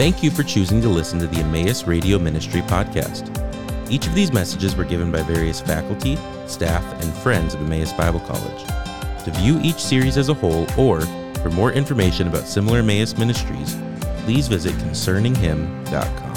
Thank you for choosing to listen to the Emmaus Radio Ministry podcast. Each of these messages were given by various faculty, staff, and friends of Emmaus Bible College. To view each series as a whole or for more information about similar Emmaus ministries, please visit concerninghim.com.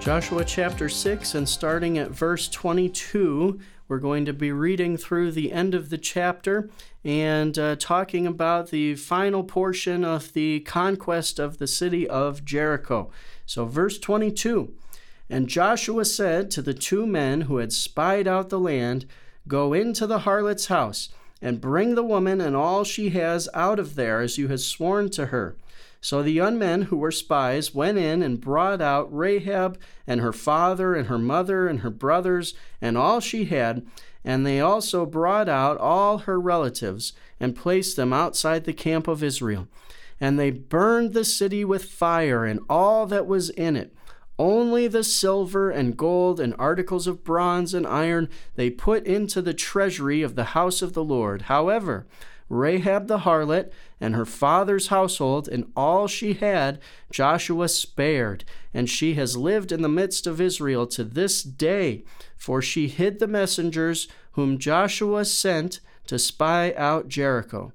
Joshua chapter 6, and starting at verse 22, we're going to be reading through the end of the chapter and uh, talking about the final portion of the conquest of the city of Jericho. So, verse 22 And Joshua said to the two men who had spied out the land, Go into the harlot's house, and bring the woman and all she has out of there, as you have sworn to her. So the young men who were spies went in and brought out Rahab and her father and her mother and her brothers and all she had, and they also brought out all her relatives and placed them outside the camp of Israel. And they burned the city with fire and all that was in it. Only the silver and gold and articles of bronze and iron they put into the treasury of the house of the Lord. However, Rahab the harlot and her father's household and all she had, Joshua spared, and she has lived in the midst of Israel to this day, for she hid the messengers whom Joshua sent to spy out Jericho.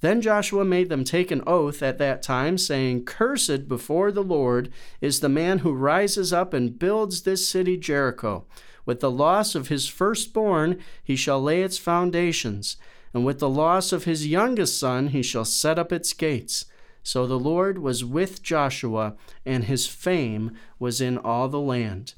Then Joshua made them take an oath at that time, saying, Cursed before the Lord is the man who rises up and builds this city Jericho. With the loss of his firstborn he shall lay its foundations and with the loss of his youngest son he shall set up its gates. So the Lord was with Joshua, and his fame was in all the land.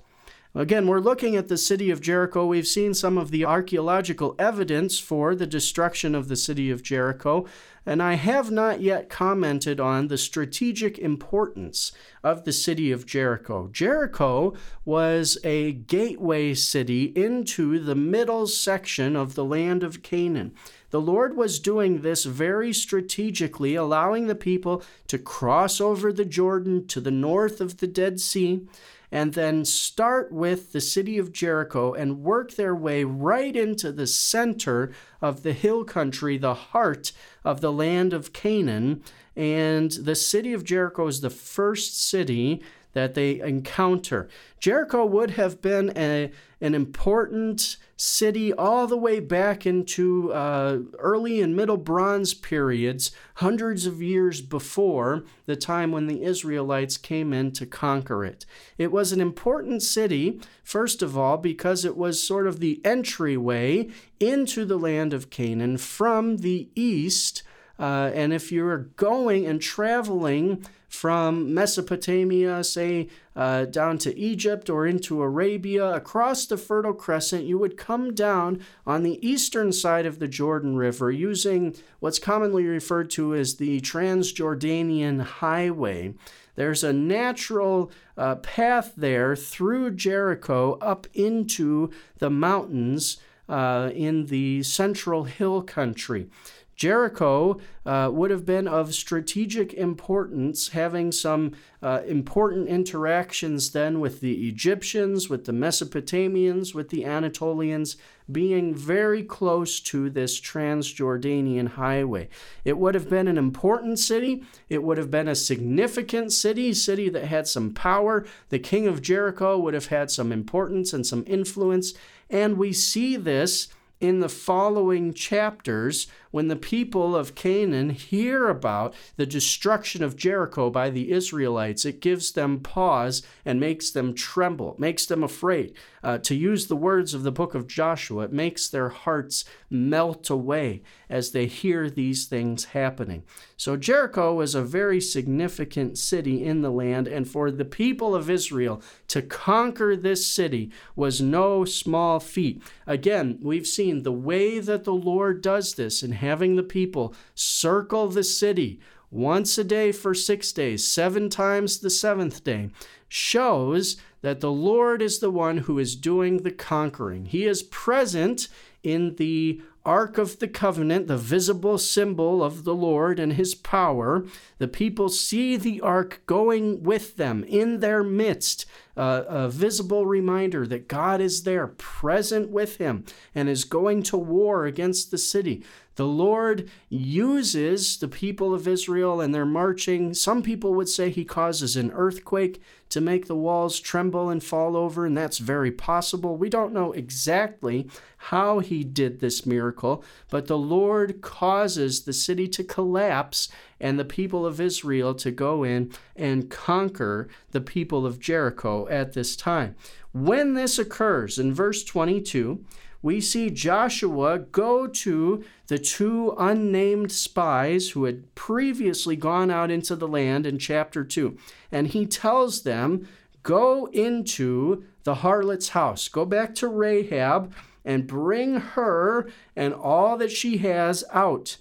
Again, we're looking at the city of Jericho. We've seen some of the archaeological evidence for the destruction of the city of Jericho, and I have not yet commented on the strategic importance of the city of Jericho. Jericho was a gateway city into the middle section of the land of Canaan. The Lord was doing this very strategically, allowing the people to cross over the Jordan to the north of the Dead Sea and then start with the city of Jericho and work their way right into the center of the hill country, the heart of the land of Canaan. And the city of Jericho is the first city that they encounter. Jericho would have been a, an important city all the way back into uh, early and middle bronze periods, hundreds of years before the time when the Israelites came in to conquer it. It was an important city, first of all, because it was sort of the entryway into the land of Canaan from the east. Uh, and if you're going and traveling from Mesopotamia, say uh, down to Egypt or into Arabia, across the Fertile Crescent, you would come down on the eastern side of the Jordan River using what's commonly referred to as the Transjordanian Highway. There's a natural uh, path there through Jericho up into the mountains uh, in the central hill country. Jericho uh, would have been of strategic importance, having some uh, important interactions then with the Egyptians, with the Mesopotamians, with the Anatolians, being very close to this Transjordanian highway. It would have been an important city. It would have been a significant city, city that had some power. The king of Jericho would have had some importance and some influence. And we see this in the following chapters when the people of Canaan hear about the destruction of Jericho by the Israelites, it gives them pause and makes them tremble, makes them afraid. Uh, to use the words of the book of Joshua, it makes their hearts melt away as they hear these things happening. So Jericho was a very significant city in the land, and for the people of Israel to conquer this city was no small feat. Again, we've seen the way that the Lord does this in having the people circle the city once a day for six days, seven times the seventh day, shows that the Lord is the one who is doing the conquering. He is present in the Ark of the Covenant, the visible symbol of the Lord and his power. The people see the ark going with them in their midst, uh, a visible reminder that God is there, present with him, and is going to war against the city. The Lord uses the people of Israel and they're marching. Some people would say he causes an earthquake to make the walls tremble and fall over, and that's very possible. We don't know exactly how he did this miracle, but the Lord causes the city to collapse and the people of Israel to go in and conquer the people of Jericho at this time. When this occurs in verse 22, we see Joshua go to the two unnamed spies who had previously gone out into the land in chapter 2. And he tells them, Go into the harlot's house, go back to Rahab and bring her and all that she has out,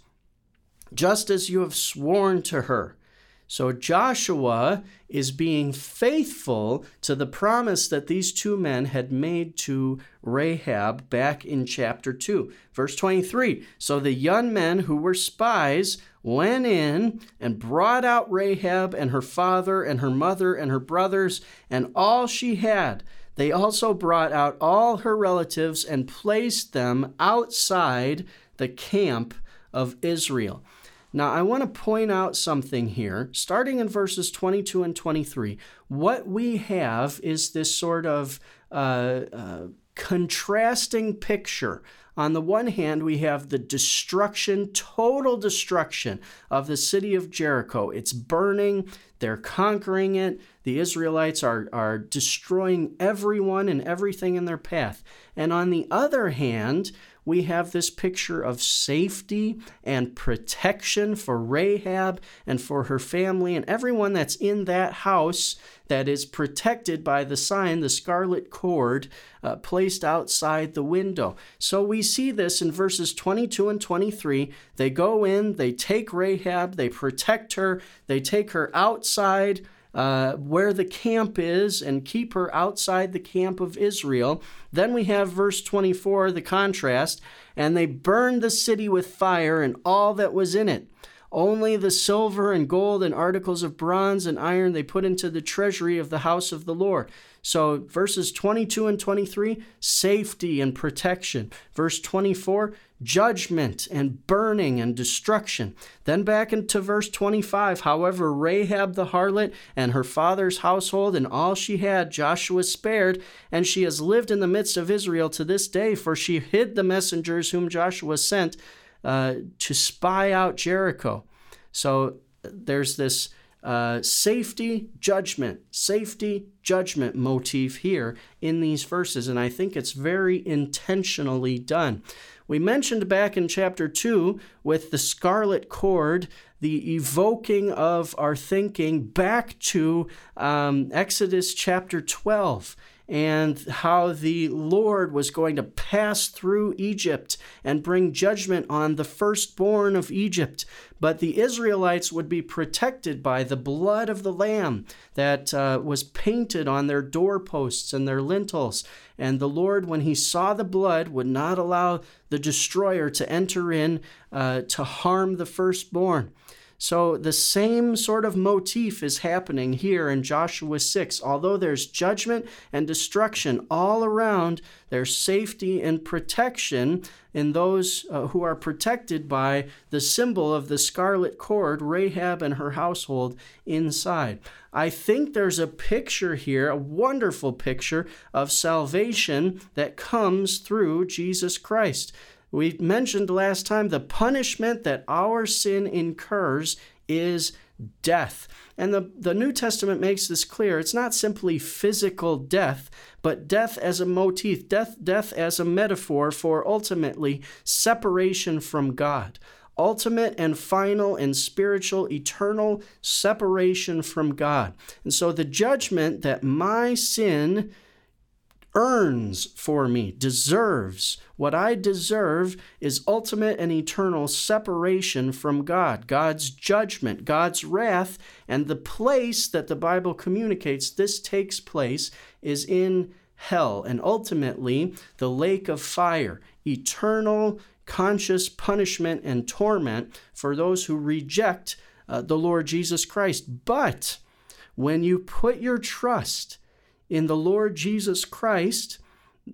just as you have sworn to her. So Joshua is being faithful to the promise that these two men had made to Rahab back in chapter 2. Verse 23 So the young men who were spies went in and brought out Rahab and her father and her mother and her brothers and all she had. They also brought out all her relatives and placed them outside the camp of Israel. Now, I want to point out something here. Starting in verses 22 and 23, what we have is this sort of uh, uh, contrasting picture. On the one hand, we have the destruction, total destruction of the city of Jericho. It's burning, they're conquering it. The Israelites are, are destroying everyone and everything in their path. And on the other hand, we have this picture of safety and protection for Rahab and for her family and everyone that's in that house that is protected by the sign, the scarlet cord, uh, placed outside the window. So we see this in verses 22 and 23. They go in, they take Rahab, they protect her, they take her outside uh, where the camp is and keep her outside the camp of Israel. Then we have verse 24, the contrast, and they burned the city with fire and all that was in it. Only the silver and gold and articles of bronze and iron they put into the treasury of the house of the Lord. So, verses 22 and 23, safety and protection. Verse 24, judgment and burning and destruction. Then back into verse 25, however, Rahab the harlot and her father's household and all she had, Joshua spared, and she has lived in the midst of Israel to this day, for she hid the messengers whom Joshua sent uh, to spy out Jericho. So there's this uh, safety, judgment, safety, judgment motif here in these verses, and I think it's very intentionally done. We mentioned back in chapter 2 with the scarlet cord, the evoking of our thinking back to um, Exodus chapter 12 and how the Lord was going to pass through Egypt and bring judgment on the firstborn of Egypt. But the Israelites would be protected by the blood of the Lamb that uh, was painted on their doorposts and their lintels. And the Lord, when he saw the blood, would not allow the destroyer to enter in uh, to harm the firstborn. So the same sort of motif is happening here in Joshua 6. Although there's judgment and destruction all around, there's safety and protection in those uh, who are protected by the symbol of the scarlet cord, Rahab and her household inside. I think there's a picture here, a wonderful picture of salvation that comes through Jesus Christ. We mentioned last time the punishment that our sin incurs is death. And the, the New Testament makes this clear. It's not simply physical death, but death as a motif, death, death as a metaphor for ultimately separation from God. Ultimate and final and spiritual, eternal separation from God. And so the judgment that my sin earns for me, deserves. What I deserve is ultimate and eternal separation from God, God's judgment, God's wrath, and the place that the Bible communicates this takes place is in hell and ultimately the lake of fire, eternal conscious punishment and torment for those who reject uh, the Lord Jesus Christ. But when you put your trust in the Lord Jesus Christ,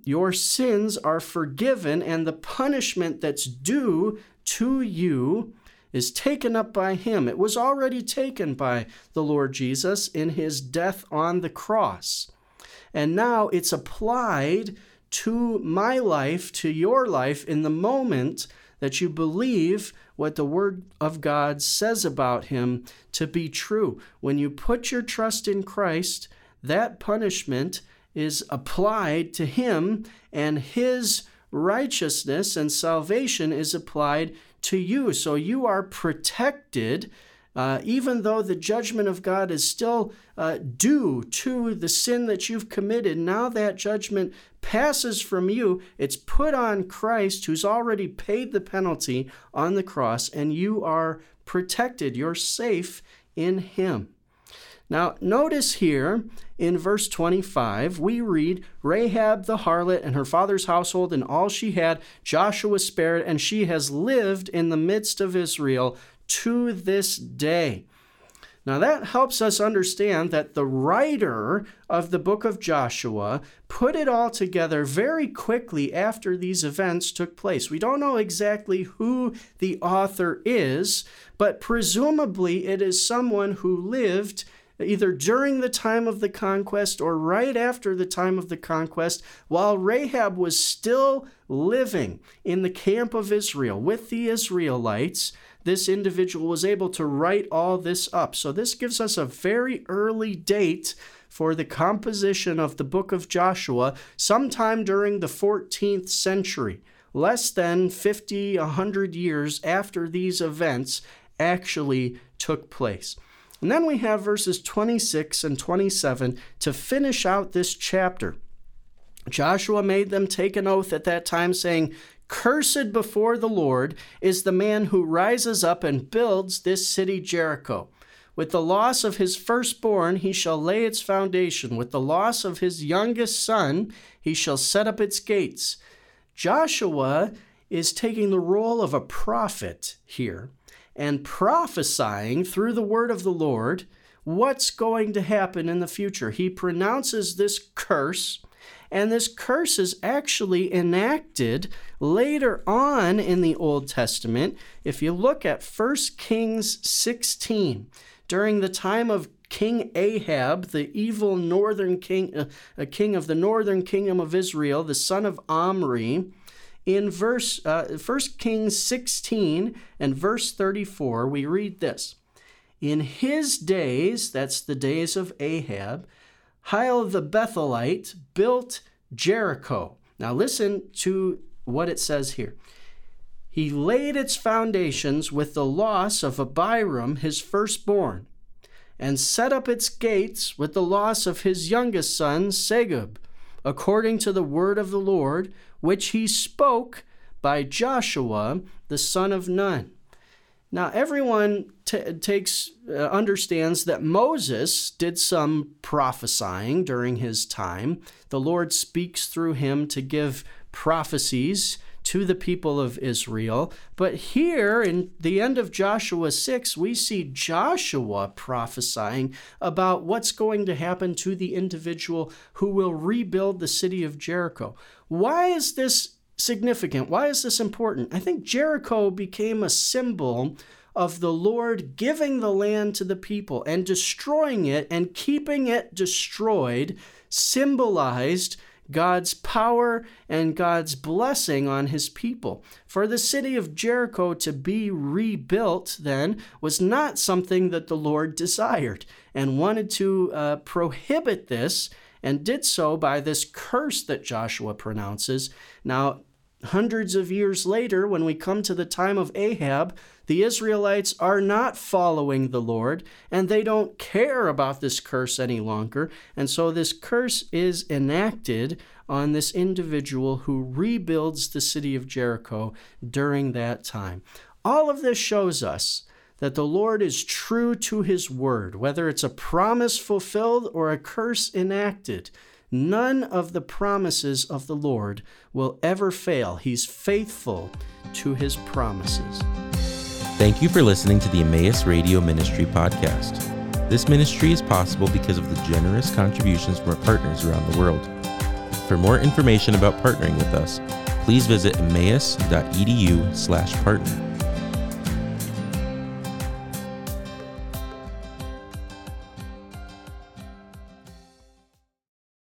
your sins are forgiven, and the punishment that's due to you is taken up by Him. It was already taken by the Lord Jesus in His death on the cross. And now it's applied to my life, to your life, in the moment that you believe what the Word of God says about Him to be true. When you put your trust in Christ, that punishment is applied to him, and his righteousness and salvation is applied to you. So you are protected. Uh, even though the judgment of God is still uh, due to the sin that you've committed, now that judgment passes from you. It's put on Christ, who's already paid the penalty on the cross, and you are protected. You're safe in Him. Now, notice here in verse 25, we read Rahab the harlot and her father's household and all she had, Joshua spared, and she has lived in the midst of Israel to this day. Now, that helps us understand that the writer of the book of Joshua put it all together very quickly after these events took place. We don't know exactly who the author is, but presumably it is someone who lived either during the time of the conquest or right after the time of the conquest, while Rahab was still living in the camp of Israel with the Israelites, this individual was able to write all this up. So, this gives us a very early date for the composition of the book of Joshua, sometime during the 14th century, less than 50, 100 years after these events actually took place. And then we have verses 26 and 27 to finish out this chapter. Joshua made them take an oath at that time, saying, Cursed before the Lord is the man who rises up and builds this city Jericho. With the loss of his firstborn, he shall lay its foundation. With the loss of his youngest son, he shall set up its gates. Joshua is taking the role of a prophet here and prophesying through the word of the Lord what's going to happen in the future. He pronounces this curse, and this curse is actually enacted later on in the Old Testament. If you look at 1 Kings 16, during the time of King Ahab, the evil northern king, uh, a king of the northern kingdom of Israel, the son of Omri, in verse uh, 1 Kings 16 and verse 34, we read this. In his days, that's the days of Ahab, Hiel the Bethelite built Jericho. Now listen to what it says here. He laid its foundations with the loss of Abiram, his firstborn, and set up its gates with the loss of his youngest son, Segub, according to the word of the Lord, which he spoke by Joshua the son of Nun. Now, everyone t- takes uh, understands that Moses did some prophesying during his time. The Lord speaks through him to give prophecies to the people of Israel. But here in the end of Joshua 6, we see Joshua prophesying about what's going to happen to the individual who will rebuild the city of Jericho. Why is this significant? Why is this important? I think Jericho became a symbol of the Lord giving the land to the people and destroying it and keeping it destroyed symbolized God's power and God's blessing on his people. For the city of Jericho to be rebuilt then was not something that the Lord desired and wanted to uh, prohibit this and did so by this curse that Joshua pronounces. Now, hundreds of years later, when we come to the time of Ahab, the Israelites are not following the Lord and they don't care about this curse any longer. And so this curse is enacted on this individual who rebuilds the city of Jericho during that time. All of this shows us that the Lord is true to his word, whether it's a promise fulfilled or a curse enacted. None of the promises of the Lord will ever fail. He's faithful to his promises. Thank you for listening to the Emmaus Radio Ministry podcast. This ministry is possible because of the generous contributions from our partners around the world. For more information about partnering with us, please visit emmaus.edu/partner.